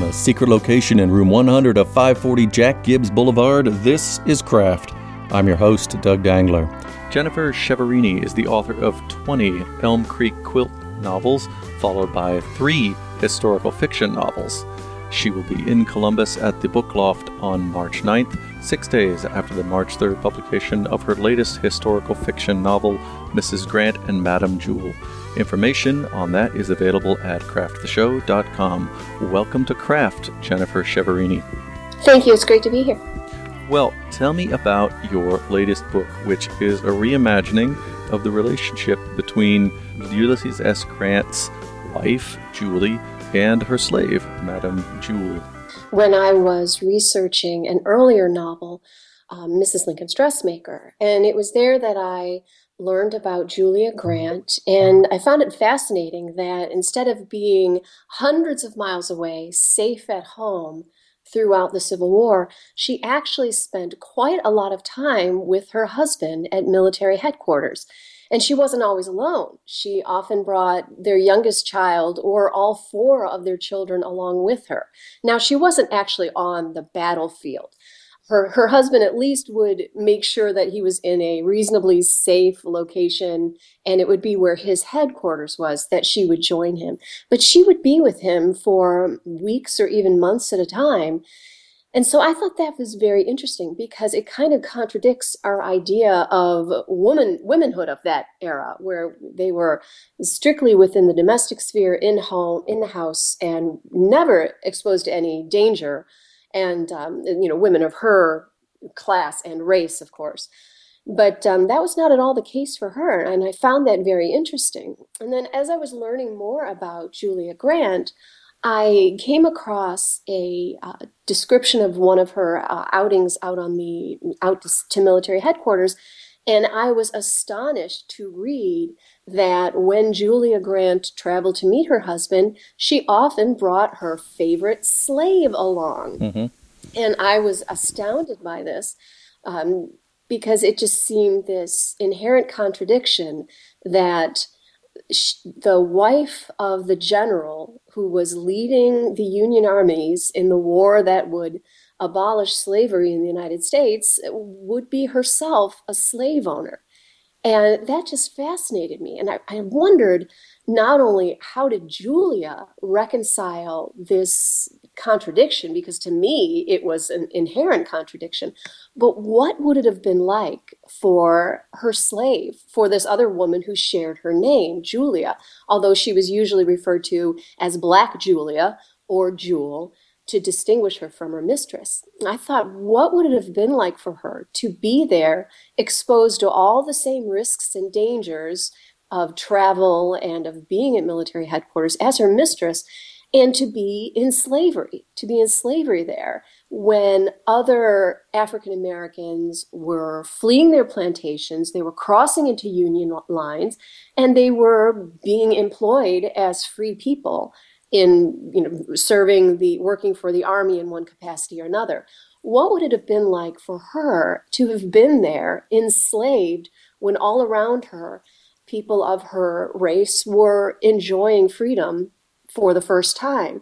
From a secret location in room 100 of 540 Jack Gibbs Boulevard, this is Craft. I'm your host, Doug Dangler. Jennifer Chiaverini is the author of 20 Elm Creek Quilt novels, followed by three historical fiction novels. She will be in Columbus at the Book Loft on March 9th, six days after the March 3rd publication of her latest historical fiction novel, Mrs. Grant and Madame Jule. Information on that is available at crafttheshow.com. Welcome to Craft, Jennifer Chiaverini. Thank you. It's great to be here. Well, tell me about your latest book, which is a reimagining of the relationship between Ulysses S. Grant's wife, Julie, and her slave, Madame Jule. When I was researching an earlier novel, um, Mrs. Lincoln's Dressmaker, and it was there that I learned about Julia Grant, and I found it fascinating that instead of being hundreds of miles away, safe at home throughout the Civil War, she actually spent quite a lot of time with her husband at military headquarters. And she wasn't always alone. She often brought their youngest child or all four of their children along with her. Now, she wasn't actually on the battlefield her her husband at least would make sure that he was in a reasonably safe location and it would be where his headquarters was that she would join him. But she would be with him for weeks or even months at a time. And so I thought that was very interesting because it kind of contradicts our idea of woman womanhood of that era, where they were strictly within the domestic sphere, in home, in the house, and never exposed to any danger and um, you know women of her class and race, of course. But um, that was not at all the case for her, and I found that very interesting. And then, as I was learning more about Julia Grant, I came across a uh, description of one of her uh, outings out on the out to military headquarters, and I was astonished to read that when Julia Grant traveled to meet her husband, she often brought her favorite slave along. Mm-hmm. And I was astounded by this um, because it just seemed this inherent contradiction that the wife of the general who was leading the Union armies in the war that would abolish slavery in the United States would be herself a slave owner. And that just fascinated me. And I, I, wondered not only how did Julia reconcile this contradiction, because to me it was an inherent contradiction, but what would it have been like for her slave, for this other woman who shared her name, Julia, although she was usually referred to as Black Julia or Jule to distinguish her from her mistress. I thought, what would it have been like for her to be there, exposed to all the same risks and dangers of travel and of being at military headquarters as her mistress, and to be in slavery, to be in slavery there when other African Americans were fleeing their plantations, they were crossing into Union lines, and they were being employed as free people in you know serving the working for the army in one capacity or another. What would it have been like for her to have been there enslaved when all around her people of her race were enjoying freedom for the first time?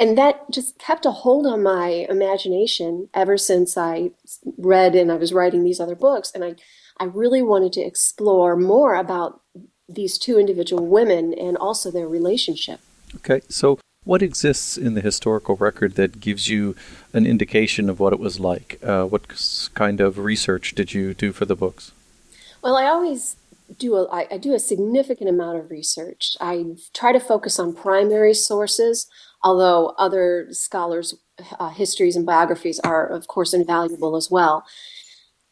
And that just kept a hold on my imagination ever since i read and i was writing these other books. And i i really wanted to explore more about these two individual women and also their relationship Okay, so what exists in the historical record that gives you an indication of what it was like? Uh, what kind of research did you do for the books? Well, I always do a, I, I do a significant amount of research. I try to focus on primary sources, although other scholars' uh, histories and biographies are, of course, invaluable as well.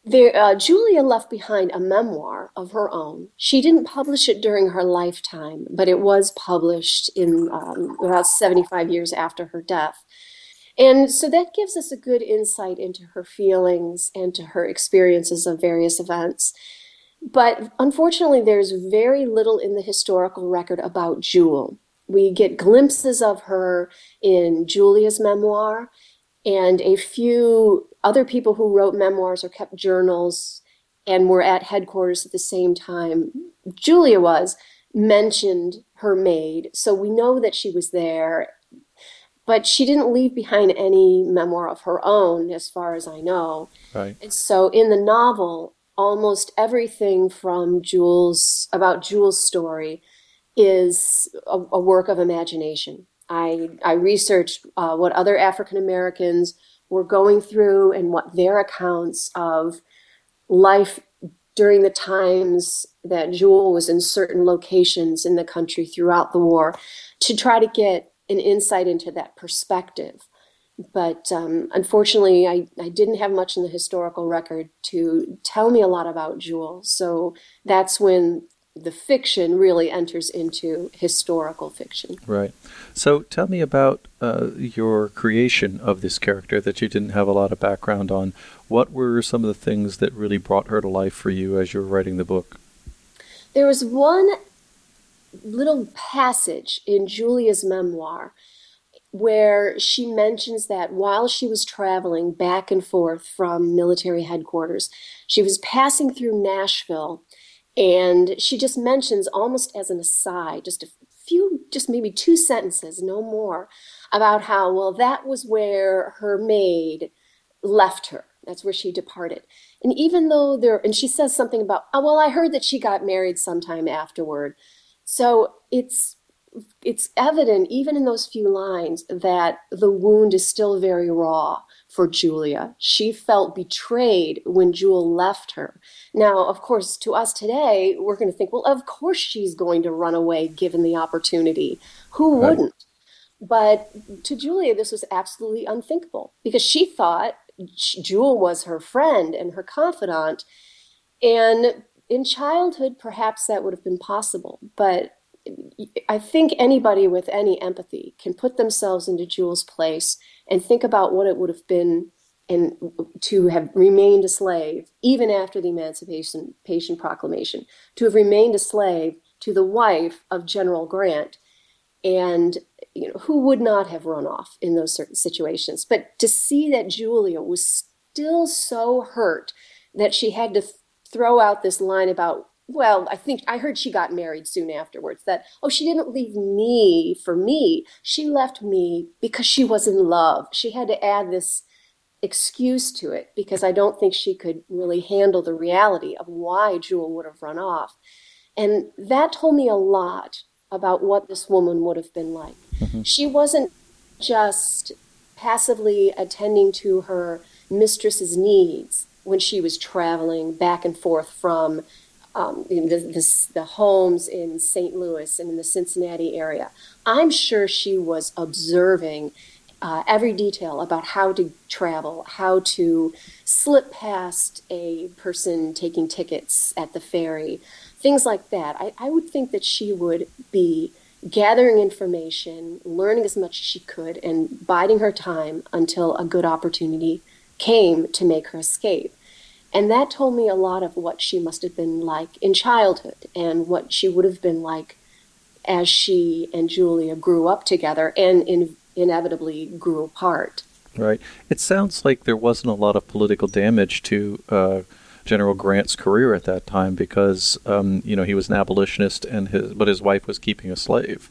There, uh, Julia left behind a memoir of her own. She didn't publish it during her lifetime, but it was published in um, about 75 years after her death. And so that gives us a good insight into her feelings and to her experiences of various events. But unfortunately, there's very little in the historical record about Jule. We get glimpses of her in Julia's memoir and a few other people who wrote memoirs or kept journals and were at headquarters at the same time. Julia was mentioned her maid, so we know that she was there. but she didn't leave behind any memoir of her own, as far as I know. Right. And so in the novel, almost everything from Jules about Jule's story is a, a work of imagination. I I researched uh, what other African Americans were going through and what their accounts of life during the times that Jules was in certain locations in the country throughout the war to try to get an insight into that perspective. But um, unfortunately, I, I didn't have much in the historical record to tell me a lot about Jules. So that's when the fiction really enters into historical fiction. Right. So tell me about uh, your creation of this character that you didn't have a lot of background on. What were some of the things that really brought her to life for you as you were writing the book? There was one little passage in Julia's memoir where she mentions that while she was traveling back and forth from military headquarters, she was passing through Nashville and she just mentions almost as an aside, just a few, just maybe two sentences, no more, about how, well, that was where her maid left her. That's where she departed. And even though there, and she says something about, oh, well, I heard that she got married sometime afterward. So it's it's evident even in those few lines that the wound is still very raw for Julia. She felt betrayed when Jule left her. Now, of course, to us today, we're going to think, well, of course she's going to run away given the opportunity. Who right. wouldn't? But to Julia, this was absolutely unthinkable because she thought Jule was her friend and her confidant. And in childhood, perhaps that would have been possible. But I think anybody with any empathy can put themselves into Jule's place and think about what it would have been and to have remained a slave even after the Emancipation Proclamation, to have remained a slave to the wife of General Grant, and you know who would not have run off in those certain situations. But to see that Julia was still so hurt that she had to th- throw out this line about well, I think I heard she got married soon afterwards. That, oh, she didn't leave me for me. She left me because she was in love. She had to add this excuse to it because I don't think she could really handle the reality of why Jule would have run off. And that told me a lot about what this woman would have been like. Mm-hmm. She wasn't just passively attending to her mistress's needs when she was traveling back and forth from um, the, the, the homes in St. Louis and in the Cincinnati area. I'm sure she was observing uh, every detail about how to travel, how to slip past a person taking tickets at the ferry, things like that. I, I would think that she would be gathering information, learning as much as she could, and biding her time until a good opportunity came to make her escape. And that told me a lot of what she must have been like in childhood and what she would have been like as she and Julia grew up together and in, inevitably grew apart. Right. It sounds like there wasn't a lot of political damage to uh, General Grant's career at that time because, um, you know, he was an abolitionist, and his but his wife was keeping a slave.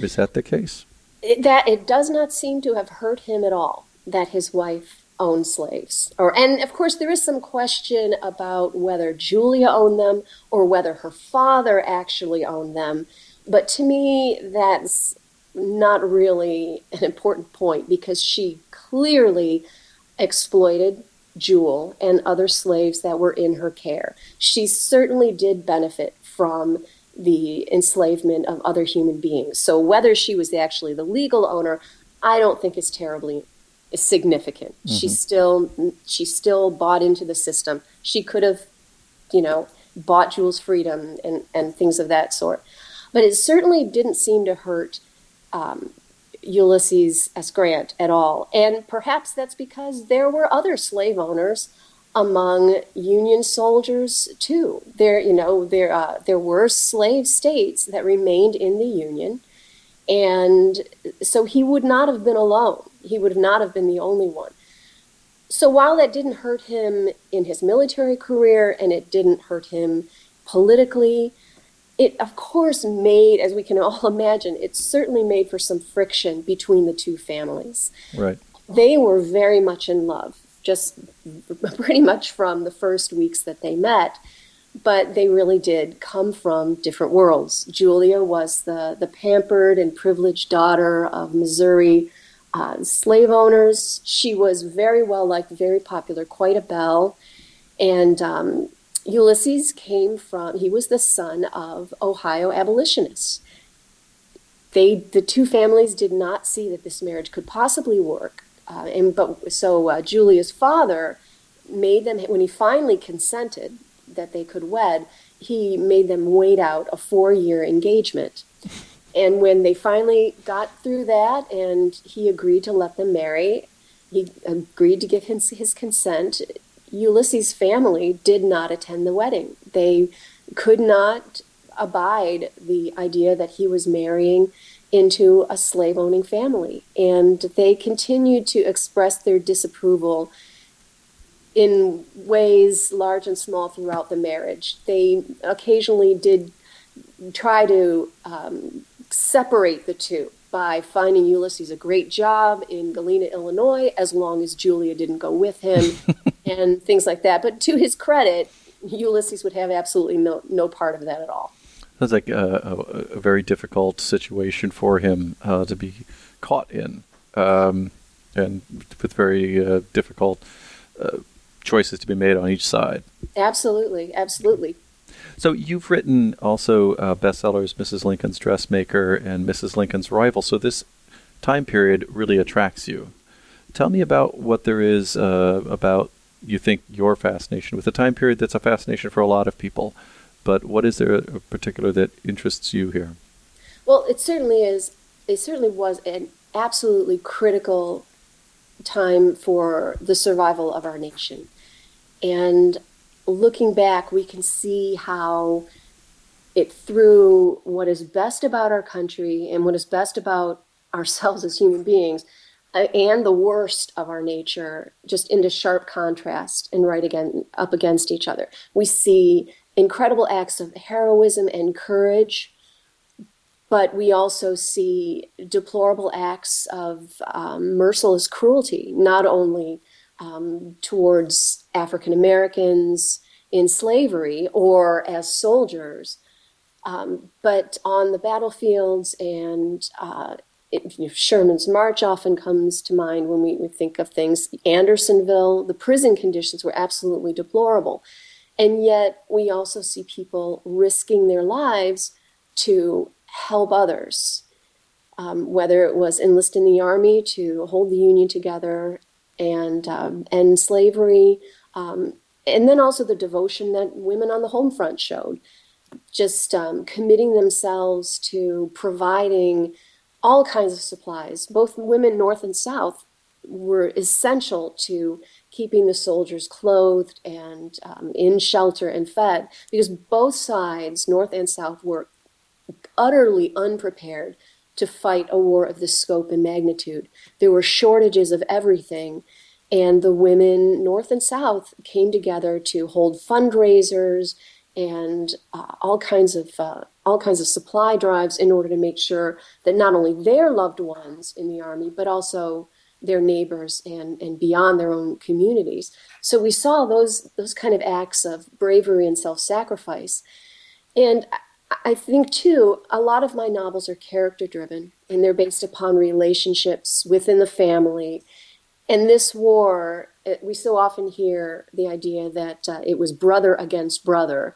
Is that the case? It, that it does not seem to have hurt him at all that his wife own slaves. Or and of course there is some question about whether Julia owned them or whether her father actually owned them. But to me that's not really an important point because she clearly exploited Jule and other slaves that were in her care. She certainly did benefit from the enslavement of other human beings. So whether she was actually the legal owner, I don't think is terribly is significant. Mm-hmm. She still she still bought into the system. She could have, you know, bought Jule's freedom and and things of that sort, but it certainly didn't seem to hurt um, Ulysses S. Grant at all. And perhaps that's because there were other slave owners among Union soldiers too. There, you know, there uh, there were slave states that remained in the Union, and so he would not have been alone he would not have been the only one. So while that didn't hurt him in his military career and it didn't hurt him politically, it of course made, as we can all imagine, it certainly made for some friction between the two families. Right. They were very much in love, just pretty much from the first weeks that they met. But they really did come from different worlds. Julia was the, the pampered and privileged daughter of Missouri uh, slave owners. She was very well liked, very popular, quite a belle. And um, Ulysses came from, he was the son of Ohio abolitionists. They, the two families did not see that this marriage could possibly work. Uh, and but so uh, Julia's father made them when he finally consented that they could wed. He made them wait out a four-year engagement. And when they finally got through that, and he agreed to let them marry, he agreed to give him his consent. Ulysses' family did not attend the wedding. They could not abide the idea that he was marrying into a slave owning family. And they continued to express their disapproval in ways large and small throughout the marriage. They occasionally did try to um, separate the two by finding Ulysses a great job in Galena, Illinois, as long as Julia didn't go with him, and things like that. But to his credit, Ulysses would have absolutely no, no part of that at all. Sounds like a, a, a very difficult situation for him uh, to be caught in, um, and with very uh, difficult uh, choices to be made on each side. Absolutely, absolutely. So you've written also uh, bestsellers, Mrs. Lincoln's Dressmaker and Mrs. Lincoln's Rival. So this time period really attracts you. Tell me about what there is uh, about you think your fascination with the time period that's a fascination for a lot of people. But what is there in particular that interests you here? Well, it certainly is. It certainly was an absolutely critical time for the survival of our nation. And looking back, we can see how it threw what is best about our country and what is best about ourselves as human beings uh, and the worst of our nature just into sharp contrast and right again up against each other. We see incredible acts of heroism and courage, but we also see deplorable acts of um, merciless cruelty, not only um, towards African Americans in slavery or as soldiers, um, but on the battlefields and uh, it, Sherman's March often comes to mind when we, we think of things. Andersonville, the prison conditions were absolutely deplorable. And yet, we also see people risking their lives to help others, um, whether it was enlist in the army to hold the Union together and um, end slavery, um, and then also the devotion that women on the home front showed, just um, committing themselves to providing all kinds of supplies. Both women, North and South, were essential to keeping the soldiers clothed and um, in shelter and fed because both sides, North and South, were utterly unprepared to fight a war of this scope and magnitude. There were shortages of everything, and the women, North and South, came together to hold fundraisers and uh, all kinds of uh, all kinds of supply drives in order to make sure that not only their loved ones in the army, but also their neighbors and, and beyond their own communities. So we saw those those kind of acts of bravery and self-sacrifice. And I think too, a lot of my novels are character driven and they're based upon relationships within the family. And this war, we so often hear the idea that uh, it was brother against brother.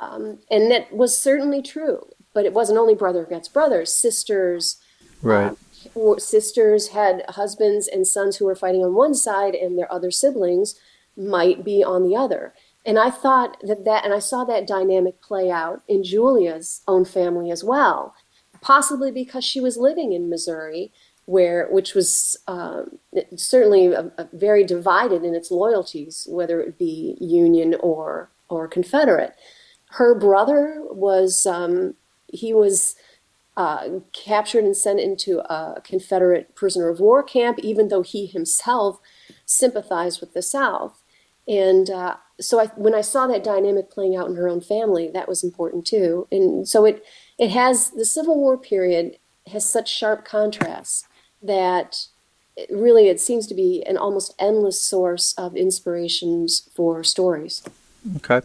Um, and that was certainly true, but it wasn't only brother against brother. Sisters, right? Uh, sisters had husbands and sons who were fighting on one side, and their other siblings might be on the other. And I thought that that, and I saw that dynamic play out in Julia's own family as well, possibly because she was living in Missouri, where which was um, certainly a, a very divided in its loyalties, whether it be Union or or Confederate her brother was um, he was uh, captured and sent into a Confederate prisoner of war camp, even though he himself sympathized with the South. And uh, so I, when I saw that dynamic playing out in her own family, that was important too. And so it it has the Civil War period has such sharp contrasts that it really it seems to be an almost endless source of inspirations for stories. Okay.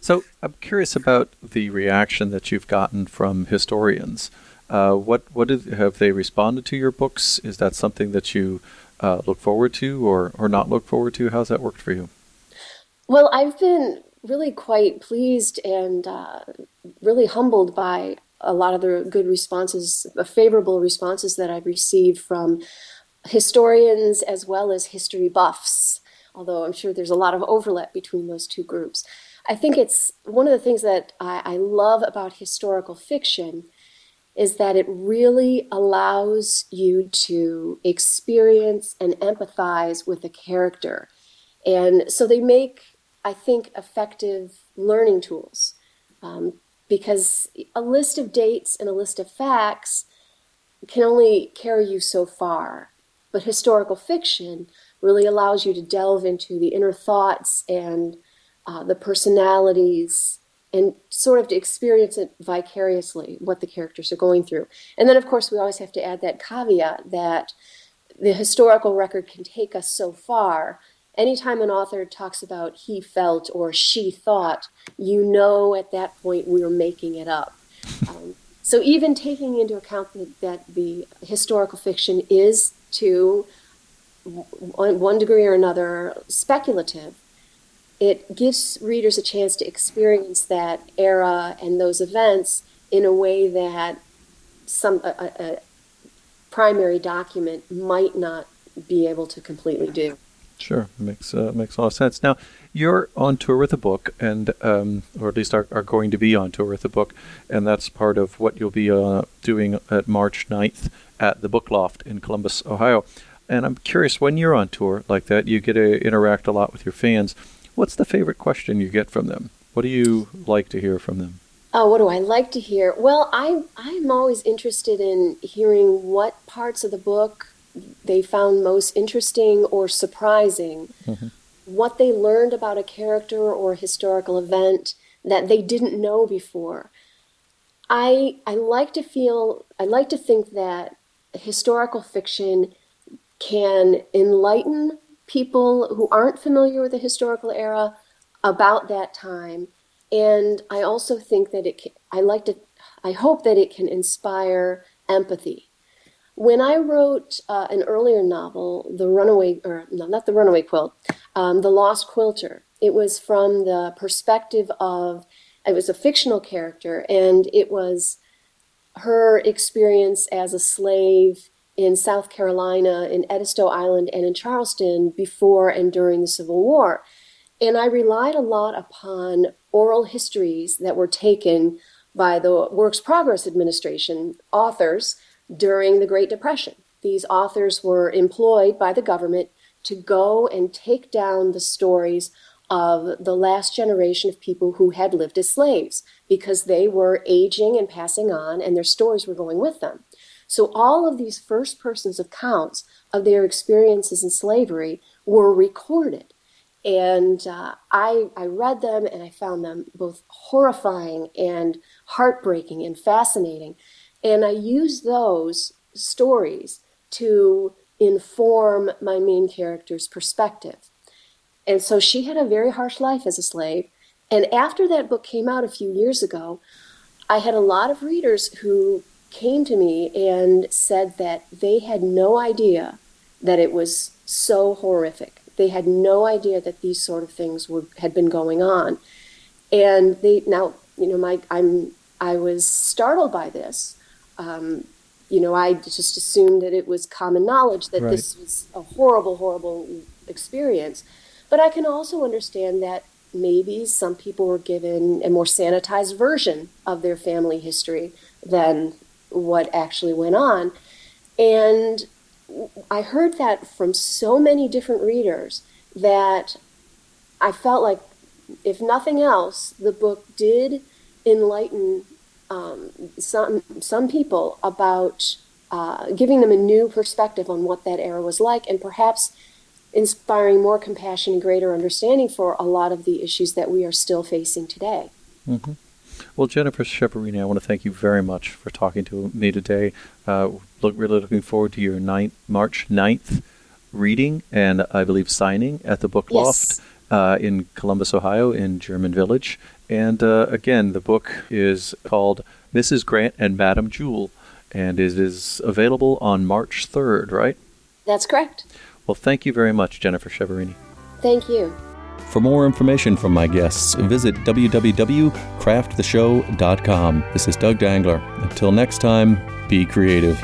So I'm curious about the reaction that you've gotten from historians. Uh, what what did, have they responded to your books? Is that something that you uh, look forward to or, or not look forward to? How's that worked for you? Well, I've been really quite pleased and uh, really humbled by a lot of the good responses, uh, favorable responses that I've received from historians as well as history buffs, although I'm sure there's a lot of overlap between those two groups. I think it's one of the things that I, I love about historical fiction is that it really allows you to experience and empathize with a character. And so they make, I think, effective learning tools. Um, because a list of dates and a list of facts can only carry you so far. But historical fiction really allows you to delve into the inner thoughts and uh, the personalities and sort of to experience it vicariously what the characters are going through. And then, of course, we always have to add that caveat that the historical record can take us so far. Anytime an author talks about he felt or she thought, you know at that point we're making it up. Um, so, even taking into account that, that the historical fiction is to one degree or another speculative, it gives readers a chance to experience that era and those events in a way that some a, a primary document might not be able to completely do. Sure, makes uh, makes a lot of sense. Now, you're on tour with a book, and um, or at least are, are going to be on tour with a book, and that's part of what you'll be uh, doing at March 9th at the Book Loft in Columbus, Ohio. And I'm curious, when you're on tour like that, you get to interact a lot with your fans. What's the favorite question you get from them? What do you like to hear from them? Oh, what do I like to hear? Well, I I'm always interested in hearing what parts of the book they found most interesting or surprising, mm-hmm. what they learned about a character or a historical event that they didn't know before. I I like to feel I like to think that historical fiction can enlighten people who aren't familiar with the historical era about that time. And I also think that it can, I like to, I hope that it can inspire empathy. When I wrote uh, an earlier novel, The Runaway, or no, not The Runaway Quilt, um, The Lost Quilter, it was from the perspective of, it was a fictional character, and it was her experience as a slave in South Carolina, in Edisto Island, and in Charleston before and during the Civil War. And I relied a lot upon oral histories that were taken by the Works Progress Administration authors during the Great Depression. These authors were employed by the government to go and take down the stories of the last generation of people who had lived as slaves because they were aging and passing on and their stories were going with them. So all of these first persons accounts of their experiences in slavery were recorded. And uh, I, I read them and I found them both horrifying and heartbreaking and fascinating. And I use those stories to inform my main character's perspective. And so she had a very harsh life as a slave. And after that book came out a few years ago, I had a lot of readers who came to me and said that they had no idea that it was so horrific. They had no idea that these sort of things were had been going on, and they now you know my I'm I was startled by this. Um, you know, I just assumed that it was common knowledge that right. this was a horrible, horrible experience. But I can also understand that maybe some people were given a more sanitized version of their family history than what actually went on. And I heard that from so many different readers that I felt like, if nothing else, the book did enlighten um, some some people about uh, giving them a new perspective on what that era was like, and perhaps inspiring more compassion and greater understanding for a lot of the issues that we are still facing today. Mm-hmm. Well, Jennifer Chiaverini, I want to thank you very much for talking to me today. Uh, look, really looking forward to your ninth, March 9th reading and I believe signing at the Book Loft yes. uh, in Columbus, Ohio, in German Village. And uh, again, the book is called Mrs. Grant and Madame Jule, and it is available on March 3rd, right? That's correct. Well, thank you very much, Jennifer Chiaverini. Thank you. For more information from my guests, visit www.crafttheshow.com. This is Doug Dangler. Until next time, be creative.